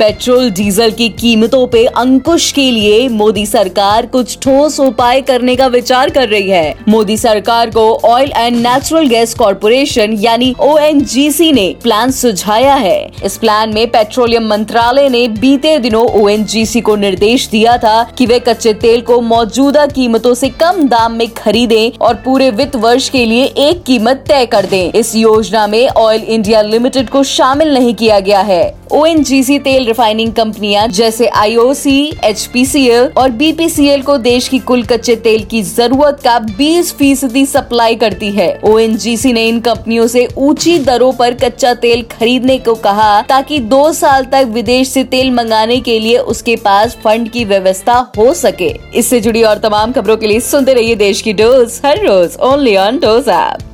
Petrol diesel की कीमतों पे अंकुश के लिए मोदी सरकार कुछ ठोस उपाय करने का विचार कर रही है। मोदी सरकार को oil and natural gas corporation यानी ओएनजीसी ने प्लान सुझाया है। इस प्लान में पेट्रोलियम मंत्रालय ने बीते दिनों ओएनजीसी को निर्देश दिया था कि वे कच्चे तेल को मौजूदा कीमतों से कम दाम में खरीदें और पूरे वित्त वर्ष के लिए एक कीमत तय कर दें। इस योजना में ऑयल इंडिया लिमिटेड को शामिल नहीं किया गया है। ओएनजीसी तेल रिफाइनिंग कंपनियाँ जैसे आईओसी, एचपीसीएल और बीपीसीएल को देश की कुल कच्चे तेल की ज़रूरत का 20 फ़ीसदी सप्लाई करती है। ONGC ने इन कंपनियों से ऊँची दरों पर कच्चा तेल खरीदने को कहा ताकि दो साल तक विदेश से तेल मंगाने के लिए उसके पास फंड की व्यवस्था हो सके। इससे जुड़ी और तमाम खबरों के लिए सुनते रहिए देश की डोज हर रोज ओनली ऑन डोज ऐप।